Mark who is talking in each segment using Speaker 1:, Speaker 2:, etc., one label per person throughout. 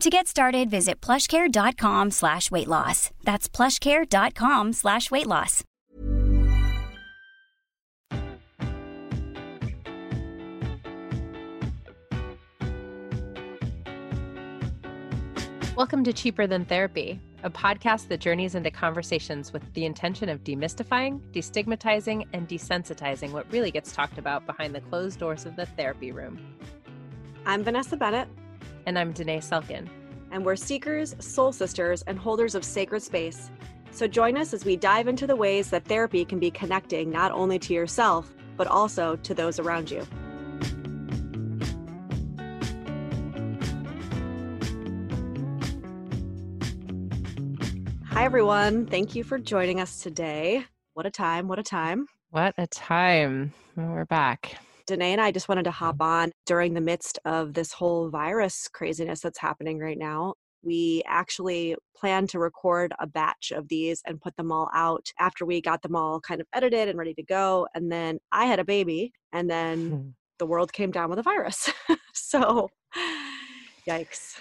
Speaker 1: To get started, visit plushcare.com slash weight loss. That's plushcare.com slash weight loss.
Speaker 2: Welcome to Cheaper Than Therapy, a podcast that journeys into conversations with the intention of demystifying, destigmatizing, and desensitizing what really gets talked about behind the closed doors of the therapy room.
Speaker 3: I'm Vanessa Bennett.
Speaker 2: And I'm Dené Selkin.
Speaker 3: And we're seekers, soul sisters, and holders of sacred space. So join us as we dive into the ways that therapy can be connecting not only to yourself, but also to those around you. Hi, everyone. Thank you for joining us today. What a time. What a time.
Speaker 2: What a time. We're back.
Speaker 3: Dené and I just wanted to mm-hmm. hop on during the midst of this whole virus craziness that's happening right now. We actually planned to record a batch of these and put them all out after we got them all kind of edited and ready to go. And then I had a baby, and then hmm. the world came down with a virus. so, yikes.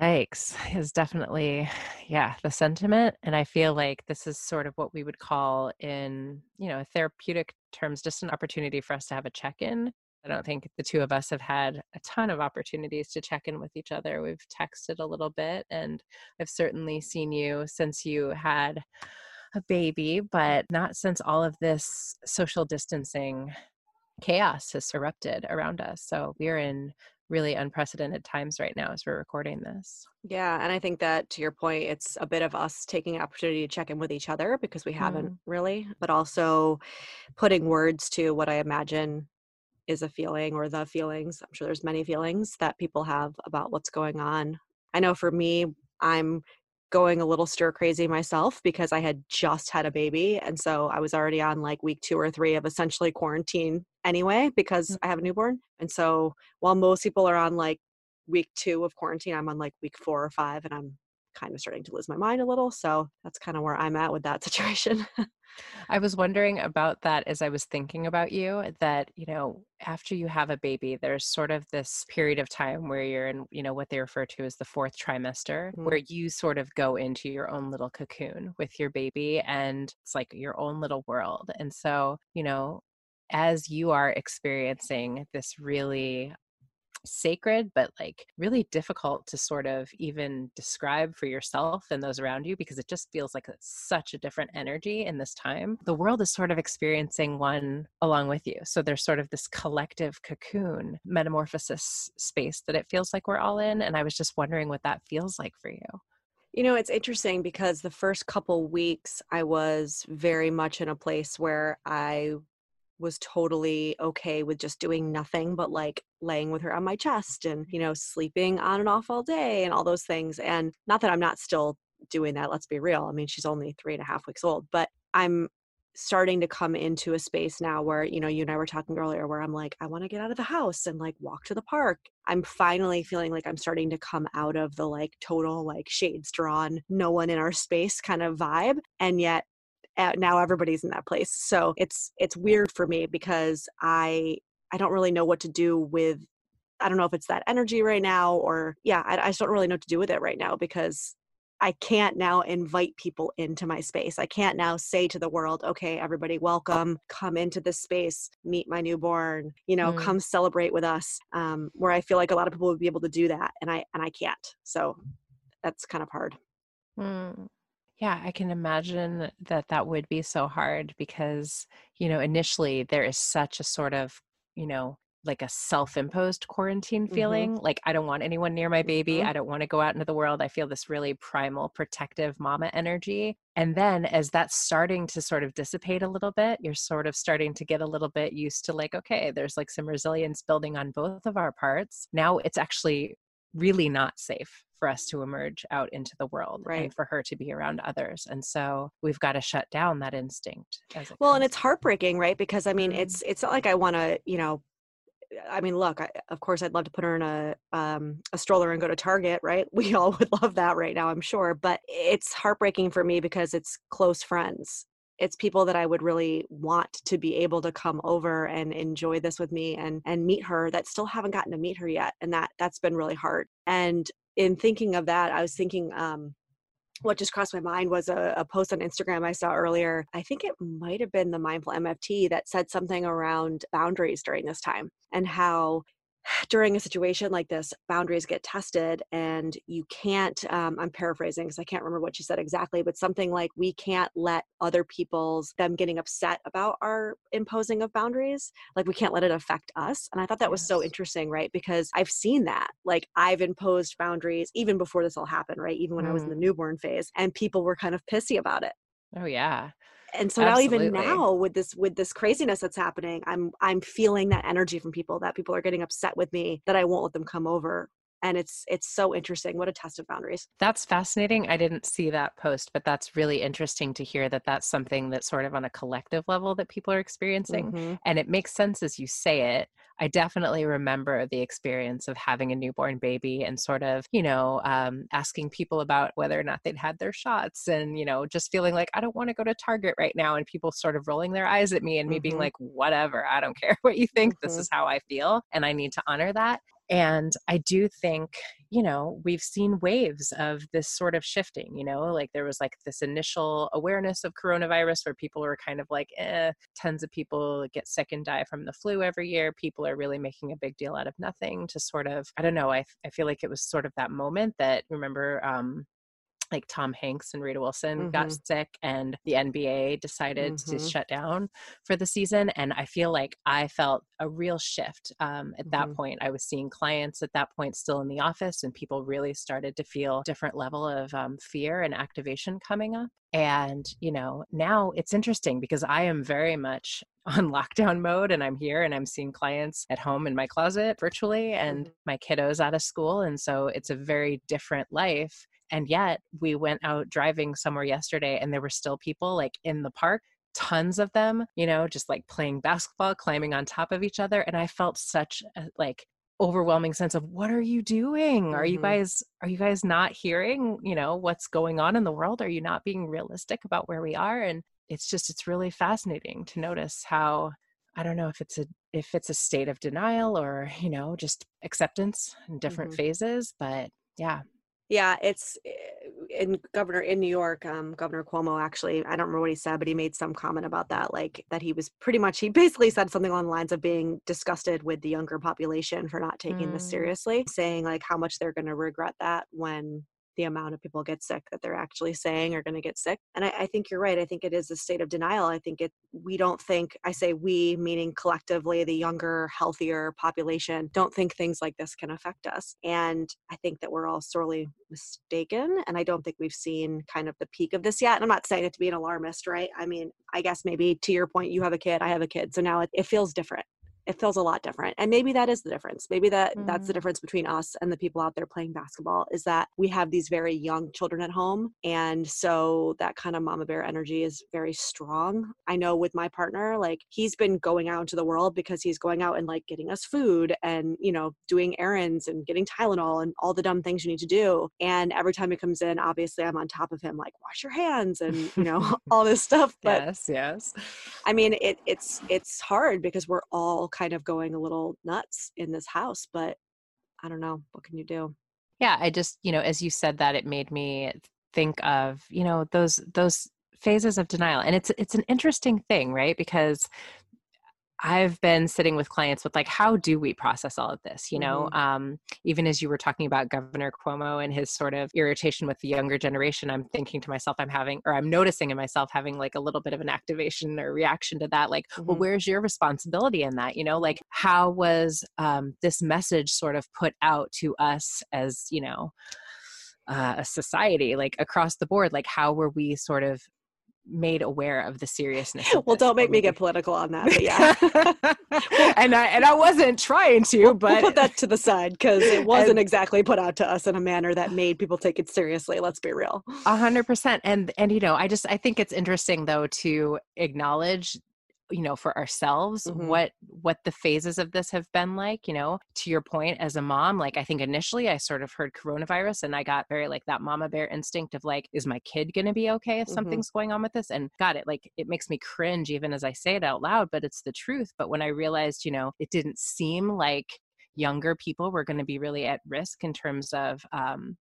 Speaker 2: Yikes is definitely, yeah, the sentiment. And I feel like this is sort of what we would call in, you know, therapeutic terms, just an opportunity for us to have a check in. I don't think the two of us have had a ton of opportunities to check in with each other. We've texted a little bit, and I've certainly seen you since you had a baby, but not since all of this social distancing chaos has erupted around us. So we're in really unprecedented times right now as we're recording this.
Speaker 3: Yeah, and I think that to your point, it's a bit of us taking opportunity to check in with each other because we haven't
Speaker 2: Mm.
Speaker 3: really, but also putting words to what I imagine is a feeling or the feelings. I'm sure there's many feelings that people have about what's going on. I know for me, I'm going a little stir crazy myself because I had just had a baby. And so I was already on like week two or three of essentially quarantine anyway because mm. I have a newborn. And so while most people are on like week two of quarantine, I'm on like week four or five and I'm kind of starting to lose my mind a little. So that's kind of where I'm at with that situation.
Speaker 2: I was wondering about that as I was thinking about you that, you know, after you have a baby, there's sort of this period of time where you're in, you know, what they refer to as the fourth trimester,
Speaker 3: Mm.
Speaker 2: where you sort of go into your own little cocoon with your baby and it's like your own little world. And so, you know, as you are experiencing this really sacred but like really difficult to sort of even describe for yourself and those around you because it just feels like such a different energy in this time. The world is sort of experiencing one along with you so there's sort of this collective cocoon metamorphosis space that it feels like we're all in and i was just wondering what that feels like for you.
Speaker 3: You know, it's interesting because the first couple weeks I was very much in a place where I was totally okay with just doing nothing but like laying with her on my chest and, you mm-hmm. know, sleeping on and off all day and all those things. And not that I'm not still doing that, let's be real. I mean, she's only three and a half weeks old, but I'm starting to come into a space now where you know you and I were talking earlier where I'm like I want to get out of the house and like walk to the park. I'm finally feeling like I'm starting to come out of the like total like shades drawn no one in our space kind of vibe and yet now everybody's in that place so it's it's weird for me because i i don't really know what to do with i don't know if it's that energy right now or yeah i, I just don't really know what to do with it right now because I can't now invite people into my space. I can't now say to the world, okay, everybody, welcome, come into this space, meet my newborn, you know, mm. come celebrate with us. Um, where I feel like a lot of people would be able to do that, and I and I can't. So that's kind of hard.
Speaker 2: Mm. Yeah, I can imagine that that would be so hard because, you know, initially there is such a sort of, you know, like a self-imposed quarantine mm-hmm. feeling mm-hmm. like i don't want anyone near my baby mm-hmm. i don't want to go out into the world i feel this really primal protective mama energy and then as that's starting to sort of dissipate a little bit you're sort of starting to get a little bit used to like okay there's like some resilience building on both of our parts now it's actually really not safe for us to emerge out into the world
Speaker 3: right.
Speaker 2: and for her to be around others and so we've got to shut down that instinct
Speaker 3: well and it's heartbreaking right because i mean mm-hmm. it's it's not like i want to you know I mean, look, I, of course, I'd love to put her in a um, a stroller and go to Target, right? We all would love that right now, I'm sure. But it's heartbreaking for me because it's close friends. It's people that I would really want to be able to come over and enjoy this with me and and meet her that still haven't gotten to meet her yet, and that that's been really hard. And in thinking of that, I was thinking um, what just crossed my mind was a, a, post on Instagram I saw earlier. I think it might have been the Mindful MFT that said something around boundaries during this time and how during a situation like this, boundaries get tested, and you can't. Um, I'm paraphrasing because I can't remember what she said exactly, but something like we can't let other people's them getting upset about our imposing of boundaries. Like we can't let it affect us. And I thought that was so interesting, right? Because I've seen that. Like I've imposed boundaries even before this all happened, right? Even when mm. I was in the mm. newborn phase, and people were kind of pissy about it.
Speaker 2: Oh yeah
Speaker 3: and so Absolutely. now even now with this with this craziness that's happening i'm i'm feeling that energy from people that people are getting upset with me that i won't let them come over and it's it's so interesting what a test of boundaries
Speaker 2: that's fascinating i didn't see that post but that's really interesting to hear that that's something that's sort of on a collective level that people are experiencing mm-hmm. and it makes sense as you say it I definitely remember the experience of having a newborn baby and sort of, you know, um, asking people about whether or not they'd had their shots and, you know, just feeling like, I don't want to go to Target right now. And people sort of rolling their eyes at me and me mm-hmm. being like, whatever, I don't care what you think. Mm-hmm. This is how I feel. And I need to honor that. And I do think, you know, we've seen waves of this sort of shifting, you know, like there was like this initial awareness of coronavirus where people were kind of like, eh, tons of people get sick and die from the flu every year. People are really making a big deal out of nothing to sort of, I don't know, I, I feel like it was sort of that moment that, remember, um, like Tom Hanks and Rita Wilson mm-hmm. got sick and the NBA decided mm-hmm. to shut down for the season. And I feel like I felt a real shift um, at that mm-hmm. point. I was seeing clients at that point still in the office, and people really started to feel different level of um, fear and activation coming up. And, you know, now it's interesting because I am very much on lockdown mode and I'm here and I'm seeing clients at home in my closet virtually and mm-hmm. my kiddos out of school. And so it's a very different life. And yet we went out driving somewhere yesterday and there were still people like in the park tons of them you know just like playing basketball climbing on top of each other and i felt such a like overwhelming sense of what are you doing mm-hmm. are you mm-hmm. guys are you guys not hearing you know what's going on in the world are you not being realistic about where we are and it's just it's really fascinating to notice how i don't know if it's a if it's a state of denial or you know just acceptance in different mm-hmm. phases but yeah
Speaker 3: yeah, it's eh, in governor in New York, um, Governor Cuomo actually, I don't remember what he said, but he made some comment about that, like that he was pretty much he basically said something along the lines of being disgusted with the younger population for not taking mm. this seriously, saying like how much they're gonna regret that when the amount of people get sick that they're actually saying are going to get sick. And I, I, think you're right. I think it is a state of denial. I think it, we don't think, I say we, meaning collectively, the younger, healthier population, don't think things like this can affect us. And I think that we're all sorely mistaken. And I don't think we've seen kind of the peak of this yet. And I'm not saying it to be an alarmist, right? I mean, I guess maybe to your point, you have a kid, I have a kid. So now it, it feels different it feels a lot different and maybe that is the difference maybe that mm-hmm. that's the mm-hmm. difference between us and the people out there playing basketball is that we have these very young children at home and so that kind of mama bear energy is very strong i know with my partner like he's been going out into the world because he's going out and like getting us food and you know doing errands and getting tylenol and all the dumb things you need to do and every time he comes in obviously i'm on top of him like wash your hands and you know all this stuff
Speaker 2: but yes yes
Speaker 3: i mean it, it's it's hard because we're all kind of going a little nuts in this house, but I don't know. What can you do?
Speaker 2: Yeah, I just, you know, as you said that, it made me think of, you know, those those phases of denial. And it's it's an interesting thing, right? Because I've been sitting with clients with like, how do we process all of this? You know, mm-hmm. um, even as you were talking about Governor Cuomo and his sort of irritation with the younger generation, I'm thinking to myself, I'm having, or I'm noticing in myself having like a little bit of an activation or reaction to that. Like, mm-hmm. well, where's your responsibility in that? You know, like how was um, this message sort of put out to us as, you know, uh, a society like across the board like how were we sort of made aware of the seriousness.
Speaker 3: Well, don't make me get political on that. But yeah,
Speaker 2: and I and I wasn't trying to,
Speaker 3: we'll,
Speaker 2: but
Speaker 3: we'll put that to the side because it wasn't and, exactly put out to us in a manner that made people take it seriously. Let's be real.
Speaker 2: A hundred percent. And and you know, I just I think it's interesting though to acknowledge you know for ourselves mm-hmm. what what the phases of this have been like you know to your point as a mom like i think initially i sort of heard coronavirus and i got very like that mama bear instinct of like is my kid going to be okay if mm-hmm. something's going on with this and got it like it makes me cringe even as i say it out loud but it's the truth but when i realized you know it didn't seem like younger people were going to be really at risk in terms of um,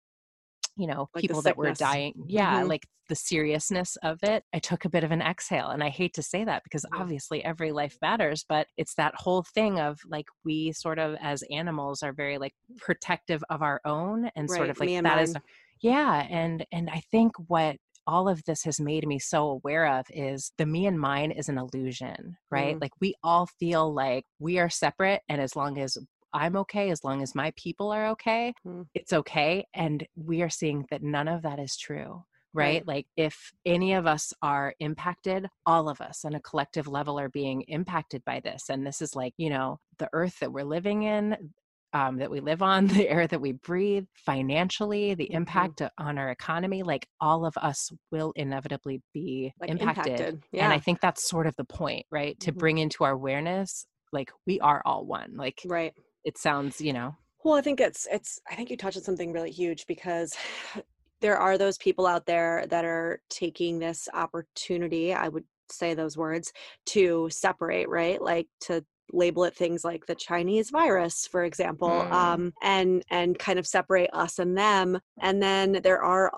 Speaker 2: you know like people that were dying yeah mm-hmm. like the seriousness of it i took a bit of an exhale and i hate to say that because obviously every life matters but it's that whole thing of like we sort of as animals are very like protective of our own and right. sort of like that is yeah and and i think what all of this has made me so aware of is the me and mine is an illusion, right? Mm. Like we all feel like we are separate. And as long as I'm okay, as long as my people are okay, mm. it's okay. And we are seeing that none of that is true. Right? right? Like, if any of us are impacted, all of us on a collective level are being impacted by this. And this is like, you know, the earth that we're living in, um, that we live on, the air that we breathe, financially, the mm-hmm. impact mm-hmm. on our economy, like all of us will inevitably be like impacted. impacted. Yeah. And I think that's sort of the point, right? Mm-hmm. To bring into our awareness, like we are all one. Like,
Speaker 3: right
Speaker 2: it sounds you know
Speaker 3: well i think it's it's i think you touched on something really huge because there are those people out there that are taking this opportunity i would say those words to separate right like to label it things like the chinese virus for example mm. um, and and kind of separate us and them and then there are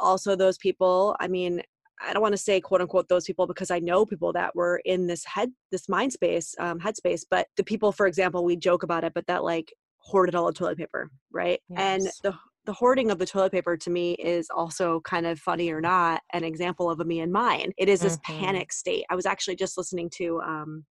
Speaker 3: also those people i mean I don't want to say quote unquote those people because I know people that were in this head this mind space um, headspace, but the people, for example, we joke about it, but that like hoarded all the toilet paper, right? Yes. And the the hoarding of the toilet paper to me is also kind of funny or not an example of a me and mine. It is this mm-hmm. panic state. I was actually just listening to um,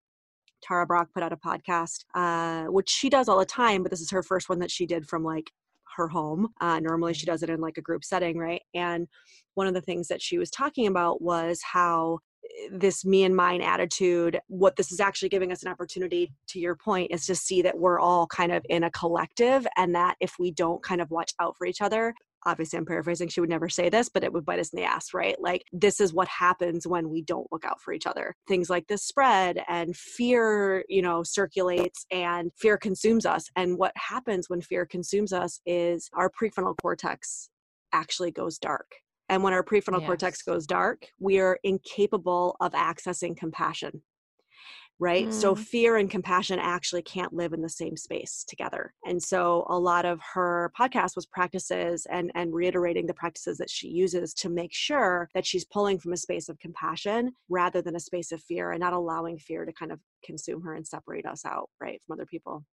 Speaker 3: Tara Brach put out a podcast, uh, which she does all the time, but this is her first one that she did from like her home. Uh, normally, she mm-hmm. does it in like a group setting, right? And one of the things that she was talking about was how eh, this me and mine attitude, what this is actually giving us an opportunity, to your point, is to see that we're all kind of in a collective and that if we don't kind of watch out for each other, obviously I'm paraphrasing, she would never say this, but it would bite us in the ass, right? Like, this is what happens when we don't look out for each other. Things like this spread and fear, you know, circulates and fear consumes us. And what happens when fear consumes us is our prefrontal cortex actually goes dark. And when our prefrontal yes. cortex goes dark, we are incapable of accessing compassion right? Mm. So fear and compassion actually can't live in the same space together. And so a lot of her podcast was practices and and reiterating the practices that she uses to make sure that she's pulling from a space of compassion rather than a space of fear and not allowing fear to kind of consume her and separate us out, right, from other people.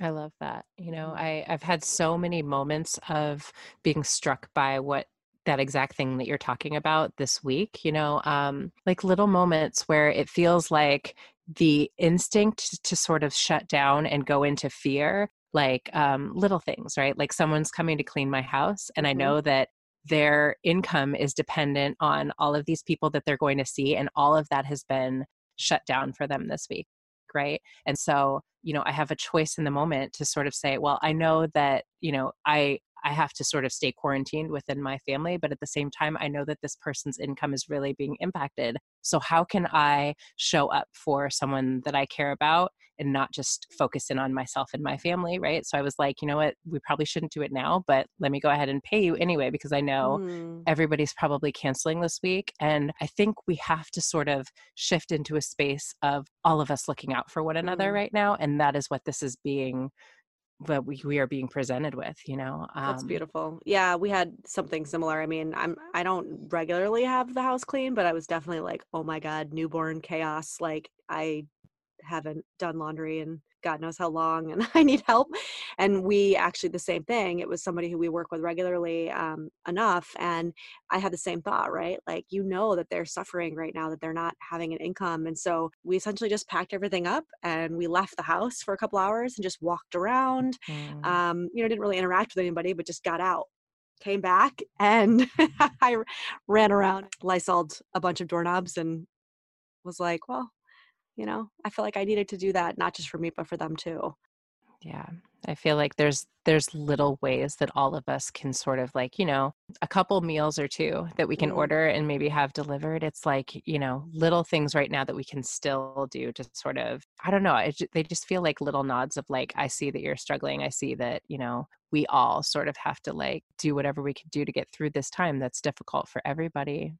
Speaker 2: I love that. You know, mm. I, I've had so many moments of being struck by what that exact thing that you're talking about this week you know um like little moments where it feels like the instinct to sort of shut down and go into fear like um, little things right like someone's coming to clean my house and i mm-hmm. know that their income is dependent on all of these people that they're going to see and all of that has been shut down for them this week right? And so, you know, I have a choice in the moment to sort of say, well, I know that, you know, I I have to sort of stay quarantined within my family, but at the same time, I know that this person's income is really being impacted. So, how can I show up for someone that I care about and not just focus in on myself and my family, right? So, I was like, you know what, we probably shouldn't do it now, but let me go ahead and pay you anyway, because I know mm. everybody's probably canceling this week. And I think we have to sort of shift into a space of all of us looking out for one another mm. right now. And that is what this is being that we, we are being presented with you know
Speaker 3: um, that's beautiful. Yeah we had something similar. I mean i'm i don't regularly have the house clean but i was definitely like oh my god newborn chaos. Like i haven't done laundry in God knows how long and I need help. And we actually, the same thing. It was somebody who we work with regularly um, enough. And I had the same thought, right? Like, you know, that they're suffering right now, that they're not having an income. And so we essentially just packed everything up and we left the house for a couple hours and just walked around. Mm. Um, you know, didn't really interact with anybody, but just got out came back and I ran around, lysoled a bunch of doorknobs and was like, well, you know? I feel like i needed to do that not just for me but for them too.
Speaker 2: Yeah i feel like there's there's little ways that all of us can sort of like you know a couple meals or two that we can mm order and maybe have delivered. It's like you know little things right now that we can still do to sort of i don't know it, they just feel like little nods of like i see that you're struggling. I see that you know we all sort of have to like do whatever we can do to get through this time that's difficult for everybody.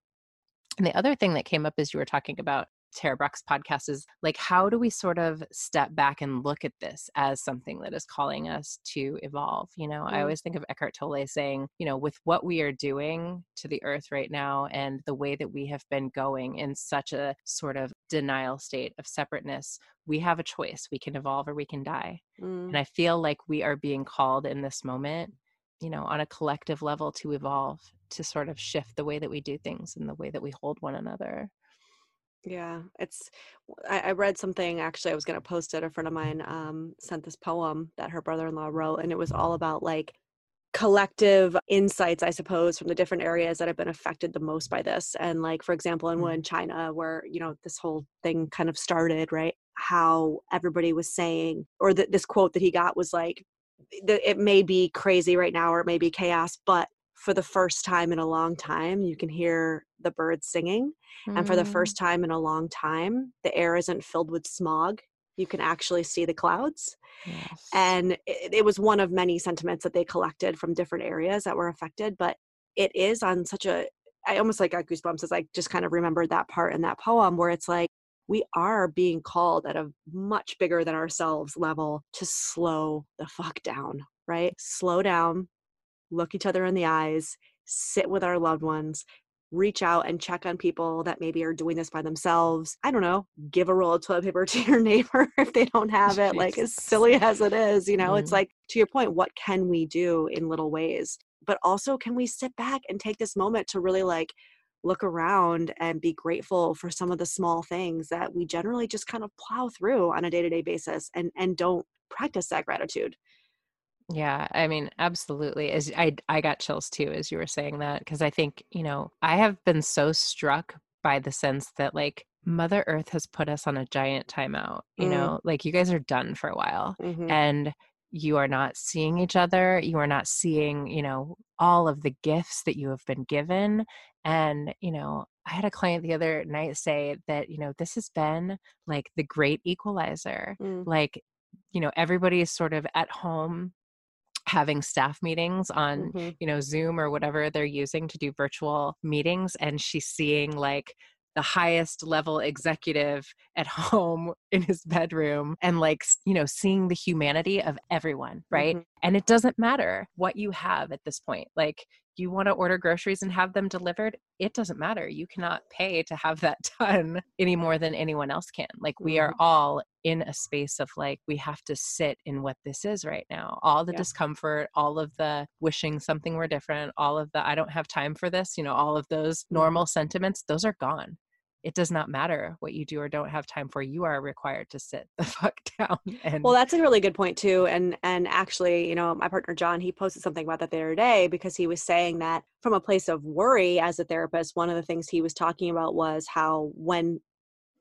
Speaker 2: And the other thing that came up as you were talking about Tara Brach's podcast is like, how do we sort of step back and look at this as something that is calling us to evolve? You know, mm. I always think of Eckhart Tolle saying, you know, with what we are doing to the earth right now and the way that we have been going in such a sort of denial state of separateness, we have a choice. We can evolve or we can die. Mm. And I feel like we are being called in this moment you know, on a collective level to evolve, to sort of shift the way that we do things and the way that we hold one another.
Speaker 3: Yeah, it's. I, I read something actually. I was going to post it. A friend of mine um, sent this poem that her brother-in-law wrote, and it was all about like collective insights, I suppose, from the different areas that have been affected the most by this. And like, for example, in mm. China, where you know this whole thing kind of started, right? How everybody was saying, or that this quote that he got was like, "It may be crazy right now, or it may be chaos, but for the first time in a long time, you can hear the birds singing. Mm. And for the mm. first time in a long time, the air isn't filled with smog. You can actually see the clouds. Yes. And it, it was one of many sentiments that they collected from different areas that were affected. But it is on such a, I almost like got goosebumps as I just kind of remembered that part in that poem where it's like, we are being called at a much bigger than ourselves level to slow the fuck down, right? Slow down, look each other in the eyes, sit with our loved ones, reach out and check on people that maybe are doing this by themselves. I don't know, give a roll of toilet paper to your neighbor if they don't have it. Like as silly as it is, you know, mm. it's like to your point, what can we do in little ways? But also, can we sit back and take this moment to really like look around and be grateful for some of the small things that we generally just kind of plow through on a day-to-day basis and and don't practice that gratitude
Speaker 2: yeah, I mean, absolutely. As I I got chills too as you were saying that because I think, you know, I have been so struck by the sense that like Mother Earth has put us on a giant timeout, you mm. know, like you guys are done for a while mm-hmm. and you are not seeing each other, you are not seeing, you know, all of the gifts that you have been given and, you know, I had a client the other night say that, you know, this has been like the great equalizer. Mm. Like, you know, everybody is sort of at home having staff meetings on mm-hmm. you know zoom or whatever they're using to do virtual meetings and she's seeing like the highest level executive at home in his bedroom and like you know seeing the humanity of everyone right mm-hmm. And it doesn't matter what you have at this point like you want to order groceries and have them delivered, it doesn't matter. You cannot pay to have that done any more than anyone else can. Like we are mm-hmm. all in a space of like we have to sit in what this is right now. All the yeah. discomfort, all of the wishing something were different, all of the I don't have time for this, you know, all of those mm-hmm. normal sentiments, those are gone it does not matter what you do or don't have time for you are required to sit the fuck down
Speaker 3: and well that's a really good point too and and actually you know my partner john he posted something about that the other day because he was saying that from a place of worry as a therapist one of the things he was talking about was how when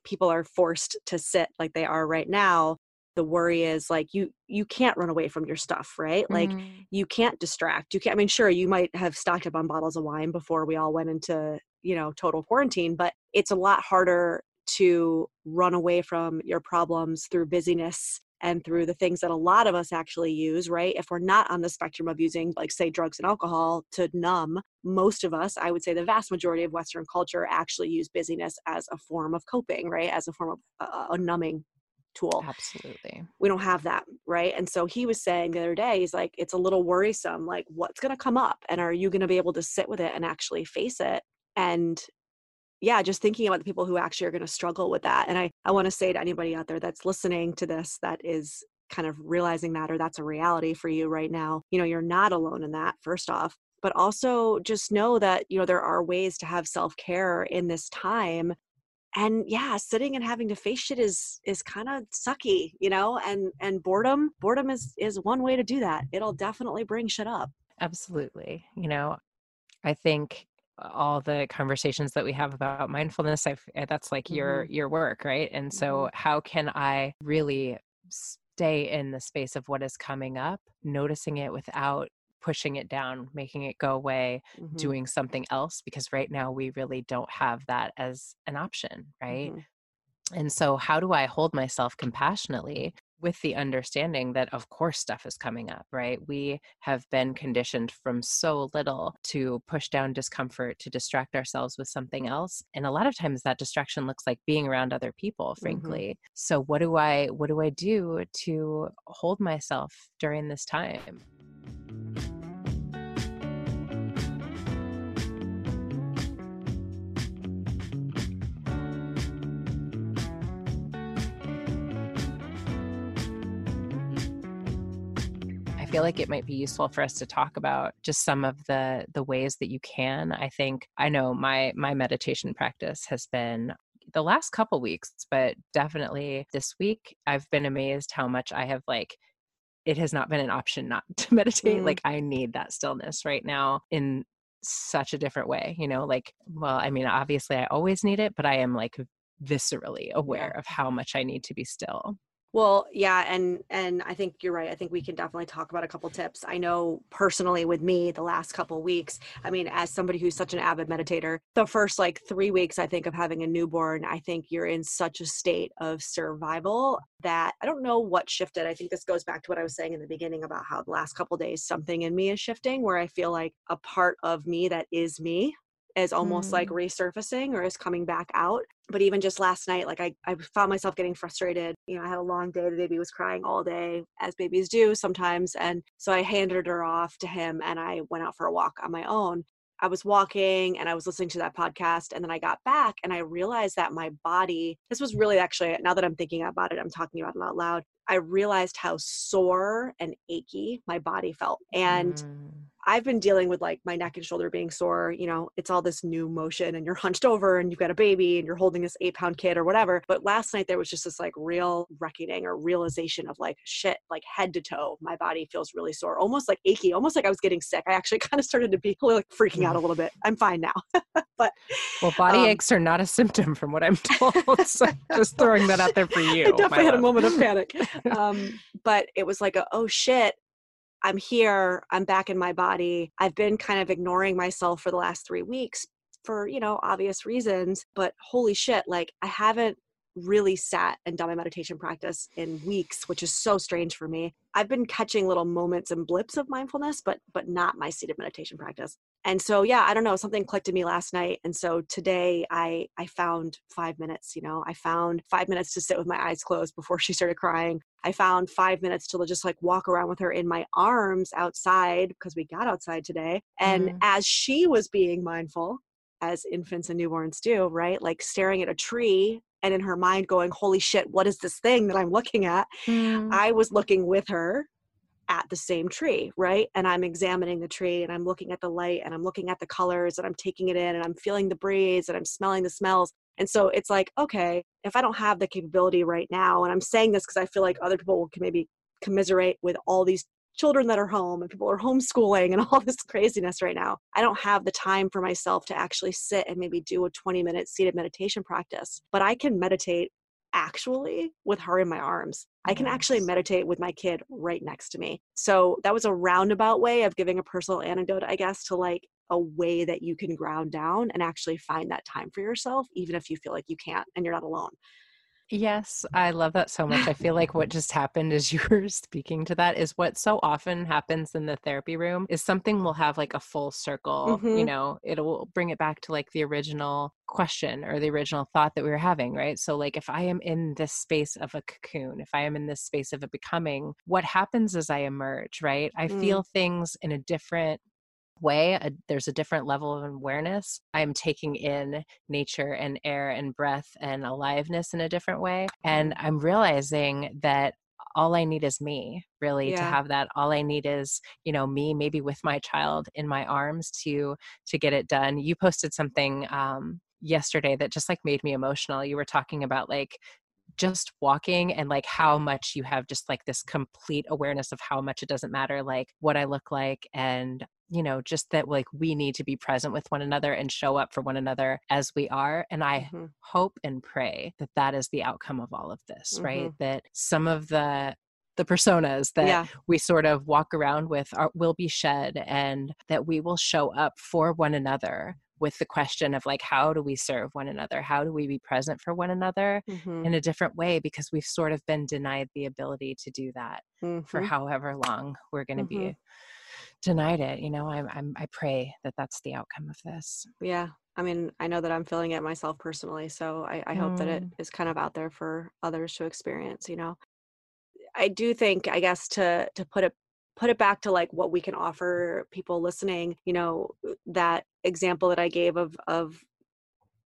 Speaker 3: people are forced to sit like they are right now the worry is like you you can't run away from your stuff right like
Speaker 2: Mhm.
Speaker 3: you can't distract you can't i mean sure you might have stocked up on bottles of wine before we all went into you know total quarantine but it's a lot harder to run away from your problems through busyness and through the things that a lot of us actually use right? If we're not on the spectrum of using like say drugs and alcohol to numb most of us i would say the vast majority of western culture actually use busyness as a form of coping right? As a form of uh, a numbing tool.
Speaker 2: Absolutely.
Speaker 3: we don't have that right? And so he was saying the other day he's like it's a little worrisome like what's going to come up? And are you going to be able to sit with it and actually face it and yeah just thinking about the people who actually are going to struggle with that and i i want to say to anybody out there that's listening to this that is kind of realizing that or that's a reality for you right now you know you're not alone in that first off but also just know that you know there are ways to have self-care in this time and yeah sitting and having to face shit is is kind of sucky you know and and boredom boredom is is one way to do that it'll definitely bring shit up
Speaker 2: Absolutely. You know, I think all the conversations that we have about mindfulness, I've, eh, that's like your your work, right? And so, how can I really stay in the space of what is coming up, noticing it without pushing it down, making it go away,
Speaker 3: Mhm,
Speaker 2: doing something else? Because right now we really don't have that as an option, right?
Speaker 3: mhm.
Speaker 2: And so, how do I hold myself compassionately with the understanding that, of course, stuff is coming up, right? We have been conditioned from so little to push down discomfort, to distract ourselves with something else. And a lot of times that distraction looks like being around other people, mm-hmm. frankly. So, what do I, what do I do to hold myself during this time? Feel like it might be useful for us to talk about just some of the the ways that you can. I think I know my my meditation practice has been the last couple weeks, but definitely this week I've been amazed how much I have like it has not been an option not to meditate.
Speaker 3: Mm.
Speaker 2: Like I need that stillness right now in such a different way, you know, like well, I mean, obviously I always need it, but I am like viscerally aware of how much I need to be still.
Speaker 3: Well, yeah, and and I think you're right. I think we can definitely talk about a couple tips. I know personally with me the last couple weeks. I mean, as somebody who's such an avid meditator, the first like 3 weeks I think of having a newborn, I think you're in such a state of survival that I don't know what shifted. I think this goes back to what I was saying in the beginning about how the last couple days something in me is shifting where I feel like a part of me that is me is almost like resurfacing or is coming back out. But even just last night, like I, I found myself getting frustrated. You know, I had a long day. The baby was crying all day, as babies do sometimes. And so I handed her off to him and I went out for a walk on my own. I was walking and I was listening to that podcast. And then I got back and I realized that my body, this was really actually, now that I'm thinking about it, I'm talking about it out loud. I realized how sore and achy my body felt. And
Speaker 2: Mm.
Speaker 3: I've been dealing with like my neck and shoulder being sore. You know, it's all this new motion and you're hunched over and you've got a baby and you're holding this eight pound kid or whatever. But last night there was just this like real reckoning or realization of like, shit, like head to toe, my body feels really sore, almost like achy, almost like I was getting sick. I actually kind of started to be like freaking out a little bit. I'm fine now. but
Speaker 2: Well, body
Speaker 3: Um,
Speaker 2: aches are not a symptom from what I'm told. so just throwing that out there for you.
Speaker 3: I definitely had a moment of panic. um, but it was like, a, oh shit, I'm here. I'm back in my body. I've been kind of ignoring myself for the last three weeks for, you know, obvious reasons. But holy shit, like I haven't really sat and done my meditation practice in weeks, which is so strange for me. I've been catching little moments and blips of mindfulness, but but not my seated meditation practice. And so yeah, I don't know, something clicked in me last night. And so today I I found five minutes, you know, I found five minutes to sit with my eyes closed before she started crying. I found five minutes to just like walk around with her in my arms outside because we got outside today. And
Speaker 2: Mhm.
Speaker 3: as she was being mindful, as infants and newborns do, right? Like staring at a tree and in her mind going, Holy shit, what is this thing that I'm looking at?
Speaker 2: Mm.
Speaker 3: I was looking with her at the same tree, right? And I'm examining the tree and I'm looking at the light and I'm looking at the colors and I'm taking it in and I'm feeling the breeze and I'm smelling the smells. And so it's like, okay, if I don't have the capability right now, and I'm saying this because I feel like other people can maybe commiserate with all these children that are home and people are homeschooling and all this craziness right now. I don't have the time for myself to actually sit and maybe do a 20 minute seated meditation practice, but I can meditate actually with her in my arms. I can actually meditate with my kid right next to me. So that was a roundabout way of giving a personal anecdote, I guess, to like a way that you can ground down and actually find that time for yourself, even if you feel like you can't and you're not alone.
Speaker 2: Yes, I love that so much. I feel like what just happened as you were speaking to that is what so often happens in the therapy room is something will have like a full circle, mm-hmm. you know, it'll bring it back to like the original question or the original thought that we were having, right? So like if I am in this space of a cocoon, if I am in this space of a becoming, what happens as I emerge, right? I mm. feel things in a different way a, there's a different level of awareness i'm taking in nature and air and breath and aliveness in a different way and mm-hmm. i'm realizing that all i need is me really yeah. to have that all i need is you know me maybe with my child in my arms to to get it done you posted something um yesterday that just like made me emotional you were talking about like just walking and like how much you have just like this complete awareness of how much it doesn't matter like what I look like and you know just that like we need to be present with one another and show up for one another as we are and i mm-hmm. hope and pray that that is the outcome of all of this mm-hmm. right that some of the the personas that yeah. we sort of walk around with are, will be shed and that we will show up for one another with the question of like how do we serve one another how do we be present for one another mm-hmm. in a different way because we've sort of been denied the ability to do that mm-hmm. for however long we're going to mm-hmm. be denied it you know I'm, I'm i pray that that's the outcome of this.
Speaker 3: Yeah i mean i know that i'm feeling it myself personally so i, I hope that it mm. kind of out there for others to experience you know? I do think i guess to to put it put it back to like what we can offer people listening you know that example that i gave of of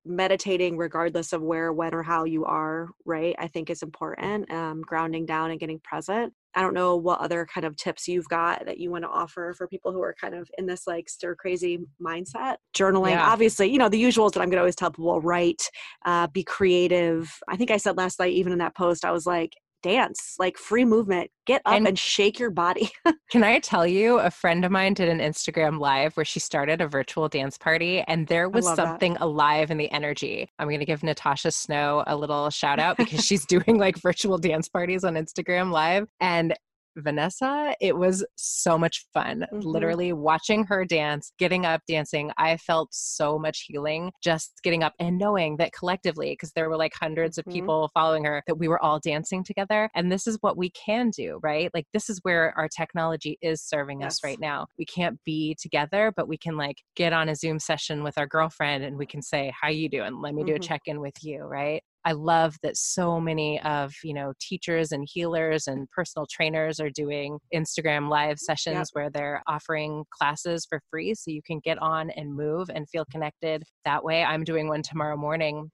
Speaker 3: meditating regardless of where when or how you are right i think is important um, grounding down and getting present i don't know what other kind of tips you've got that you want to offer for people who are kind of in this like stir crazy mindset journaling yeah. obviously you know the usuals that i'm going to always tell people write uh, be creative i think i said last night even in that post i was like dance, like free movement. Get up and, and shake your body.
Speaker 2: can I tell you, a friend of mine did an Instagram live where she started a virtual dance party and there was something that. alive in the energy. I'm going to give Natasha Snow a little shout out because she's doing like virtual dance parties on Instagram live. And Vanessa. It was so much fun. Mm-hmm. Literally watching her dance, getting up, dancing. I felt so much healing just getting up and knowing that collectively, because there were like 100s mm-hmm. of people following her, that we were all dancing together. And this is what we can do, right? Like, this is where our technology is serving yes. us right now. We can't be together, but we can like get on a Zoom session with our girlfriend and we can say, How you doing? Let me do mm-hmm. a check in with you, right? I love that so many of, you know, teachers and healers and personal trainers are doing Instagram live sessions yep. where they're offering classes for free so you can get on and move and feel connected that way. I'm doing one tomorrow morning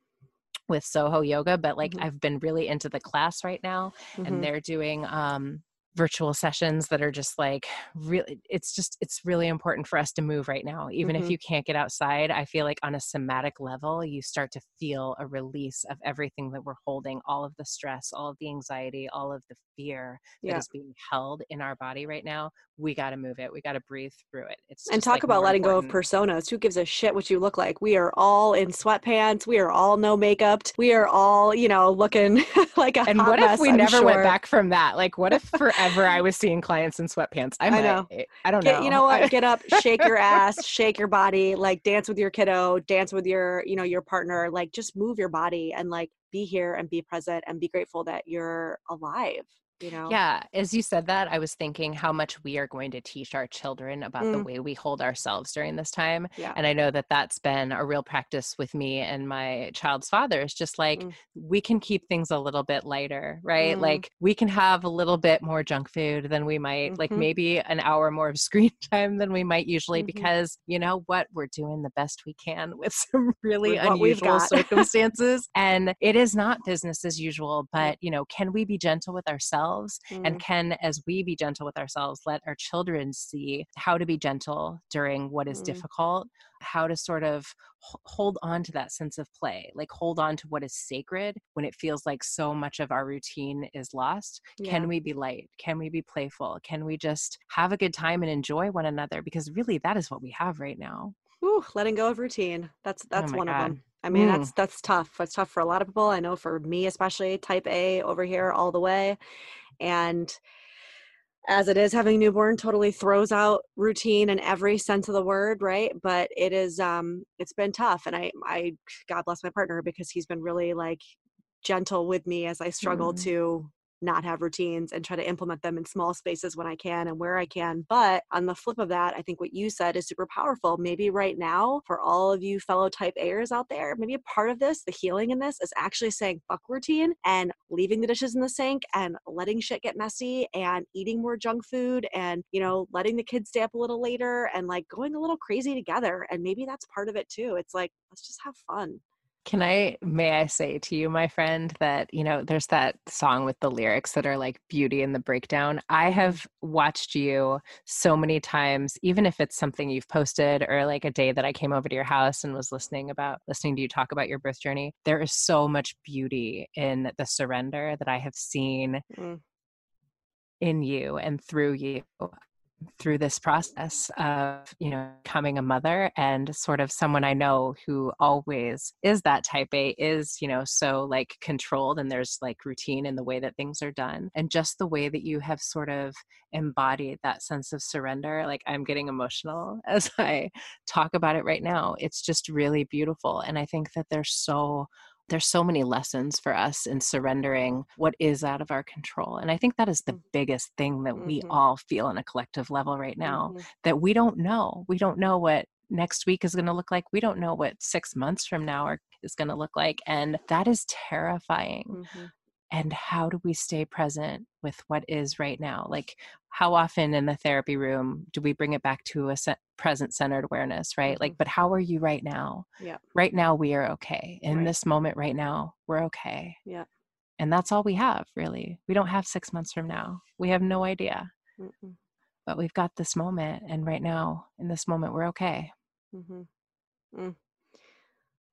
Speaker 2: with Soho Yoga, but like mm-hmm. I've been really into the class right now mm-hmm. and they're doing um virtual sessions that are just like really it's just it's really important for us to move right now even mm-hmm. if you can't get outside i feel like on a somatic level you start to feel a release of everything that we're holding all of the stress all of the anxiety all of the fear that yeah. is being held in our body right now we got to move it we got to breathe through it it's
Speaker 3: and talk
Speaker 2: like
Speaker 3: about letting important. go of personas who gives a shit what you look like we are all in sweatpants we are all no makeup we are all you know looking like a
Speaker 2: and what if we
Speaker 3: I'm
Speaker 2: never
Speaker 3: sure.
Speaker 2: went back from that like what if forever i was seeing clients in sweatpants i,
Speaker 3: I know.
Speaker 2: Eh, i don't
Speaker 3: get,
Speaker 2: know
Speaker 3: you know. what? Get up shake your ass shake your body like dance with your kiddo dance with your you know your partner like just move your body and like be here and be present and be grateful that you're alive you know
Speaker 2: yeah as you said that i was thinking how much we are going to teach our children about mm. the way we hold ourselves during this time yeah. and i know that that's been a real practice with me and my child's father it's just like mm. we can keep things a little bit lighter right mm. like we can have a little bit more junk food than we might mm-hmm. like maybe an hour more of screen time than we might usually mm-hmm. because you know what we're doing the best we can with some really with unusual circumstances and it is not business as usual but you know can we be gentle with ourselves ourselves mm. and can as we be gentle with ourselves let our children see how to be gentle during what is mm. difficult how to sort of hold on to that sense of play like hold on to what is sacred when it feels like so much of our routine is lost yeah. can we be light can we be playful can we just have a good time and enjoy one another because really that is what we have right now
Speaker 3: Ooh, letting go of routine that's oh that's oh one God. of them I mean, mm. that's that's tough. That's tough for a lot of people. I know for me especially, type A over here all the way. And as it is having a newborn totally throws out routine in every sense of the word right but it is um it's been tough and i i god bless my partner because he's been really like gentle with me as i struggle mm. to not have routines and try to implement them in small spaces when I can and where I can. But on the flip of that, I think what you said is super powerful. Maybe right now, for all of you fellow type A'ers out there, maybe a part of this, the healing in this, is actually saying fuck routine and leaving the dishes in the sink and letting shit get messy and eating more junk food and, you know, letting the kids stay up a little later and like going a little crazy together. And maybe that's part of it too. It's like, let's just have fun.
Speaker 2: Can I, may I say to you, my friend, that, you know, there's that song with the lyrics that are like beauty in the breakdown. I have watched you so many times, even if it's something you've posted or like a day that I came over to your house and was listening about, listening to you talk about your birth journey. There is so much beauty in the surrender that I have seen. Mm in you and through you through this process of you know becoming a mother and sort of someone i know who always is that type a is you know so like controlled and there's like routine in the way that things are done and just the way that you have sort of embodied that sense of surrender like i'm getting emotional as i talk about it right now it's just really beautiful and i think that there's so there's so many lessons for us in surrendering what is out of our control and i think that is the mm. biggest thing that mm-hmm. we all feel on a collective level right now mm-hmm. that we don't know we don't know what next week is going to look like we don't know what six months from now are, is going to look like and that is terrifying mm-hmm and how do we stay present with what is right now? Like how often in the therapy room do we bring it back to a se- present centered awareness right? Mm-hmm. like but how are you right now?
Speaker 3: Yeah
Speaker 2: right now we are okay. In right. this moment right now we're okay.
Speaker 3: Yeah
Speaker 2: and that's all we have really. We don't have six months from now. We have no idea. Mm-mm. but we've got this moment and right now in this moment we're okay. Mm-hmm.
Speaker 3: mm.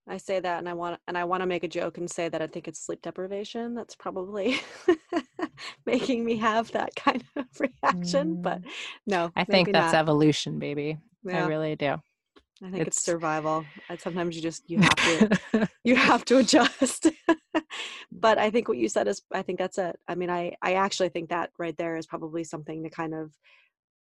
Speaker 3: I say that and I want and I want to make a joke and say that I think it's sleep deprivation that's probably making me have that kind of reaction. Mm. But no,
Speaker 2: I think that's not. evolution, baby. Yeah. I really do.
Speaker 3: I think it's, it's survival. And sometimes you just you have to you have to adjust. but I think what you said is I think that's it. I mean, I I actually think that right there is probably something to kind of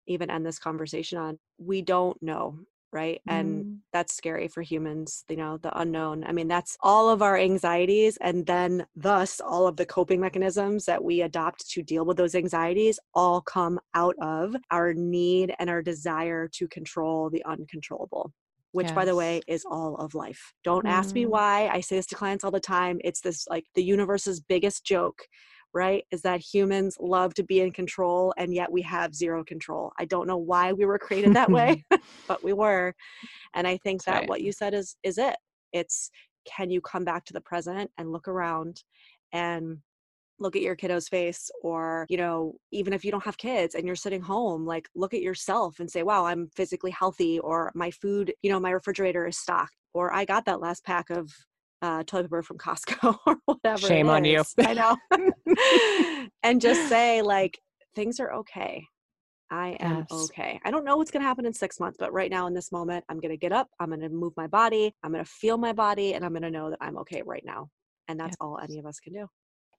Speaker 3: even end this conversation on. We don't know right and mm. that's scary for humans you know the unknown i mean that's all of our anxieties and then thus all of the coping mechanisms that we adopt to deal with those anxieties all come out of our need and our desire to control the uncontrollable which yes. by the way is all of life don't mm. ask me mm. why i say this to clients all the time it's this like the universe's biggest joke right? Is that humans love to be in control and yet we have zero control. I don't know why we were created that way, but we were. And I think That's that right. what you said is is it. It's can you come back to the present and look around and look at your kiddo's face or you know even if you don't have kids and you're sitting home like look at yourself and say wow i'm physically healthy or my food you know my refrigerator is stocked or i got that last pack of uh, toilet paper from Costco or whatever.
Speaker 2: Shame on you.
Speaker 3: I know. and just say, like, things are okay. I am yes. okay. I don't know what's going to happen in six months, but right now in this moment, I'm going to get up, I'm going to move my body, I'm going to feel my body, and I'm going to know that I'm okay right now. And that's yes. all any of us can do.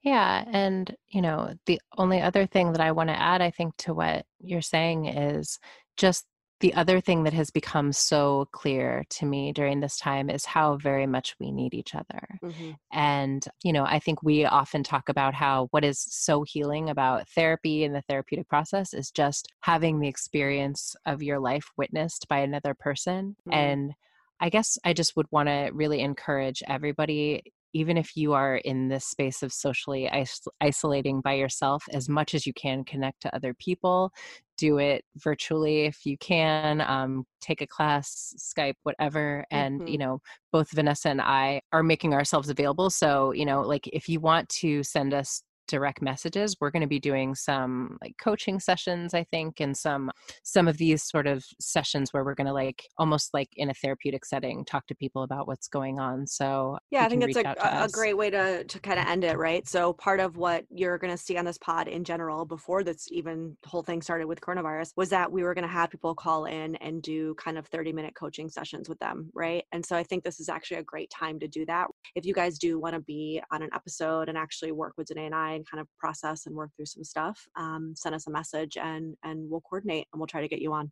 Speaker 2: Yeah. And, you know, the only other thing that I want to add, I think, to what you're saying is just the other thing that has become so clear to me during this time is how very much we need each other. Mm-hmm. And, you know, I think we often talk about how what is so healing about therapy and the therapeutic process is just having the experience of your life witnessed by another person. Mm-hmm. And I guess I just would want to really encourage everybody even if you are in this space of socially is- isolating by yourself, as much as you can connect to other people, do it virtually if you can. Um, take a class, Skype, whatever. And, mm-hmm. you know, both Vanessa and I are making ourselves available. So, you know, like if you want to send us direct messages we're going to be doing some like coaching sessions i think and some some of these sort of sessions where we're going to like almost like in a therapeutic setting talk to people about what's going on so
Speaker 3: yeah i think it's a, a great way to to kind of end it right? So part of what you're going to see on this pod in general before this even whole thing started with coronavirus was that we were going to have people call in and do kind of 30 minute coaching sessions with them right? And so i think this is actually a great time to do that. If you guys do want to be on an episode and actually work with Dené and I and kind of process and work through some stuff, um, send us a message and and we'll coordinate and we'll try to get you on.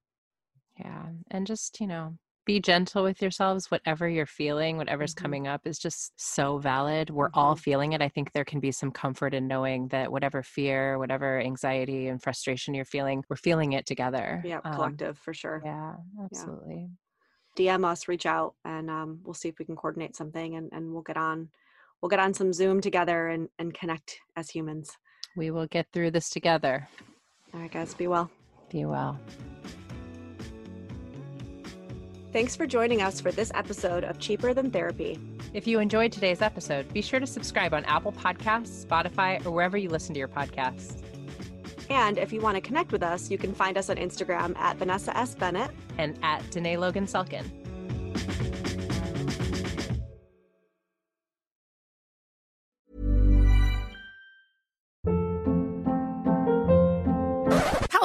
Speaker 2: Yeah, and just you know be gentle with yourselves whatever you're feeling whatever's
Speaker 3: Mhm.
Speaker 2: coming up is just so valid we're all
Speaker 3: Mhm.
Speaker 2: feeling it i think there can be some comfort in knowing that whatever fear whatever anxiety and frustration you're feeling we're feeling it together
Speaker 3: Yeah,
Speaker 2: Um,
Speaker 3: collective for sure.
Speaker 2: yeah absolutely
Speaker 3: DM us, reach out, and um, we'll see if we can coordinate something and, and we'll get on we'll get on some Zoom together and, and connect as humans.
Speaker 2: we will get through this together
Speaker 3: All right, guys, be well.
Speaker 2: be well
Speaker 3: Thanks for joining us for this episode of Cheaper Than Therapy.
Speaker 2: If you enjoyed today's episode, be sure to subscribe on Apple Podcasts, Spotify, or wherever you listen to your podcasts.
Speaker 3: And if you want to connect with us, you can find us on Instagram at Vanessa S. Bennett.
Speaker 2: And at Dené Logan Sulkin.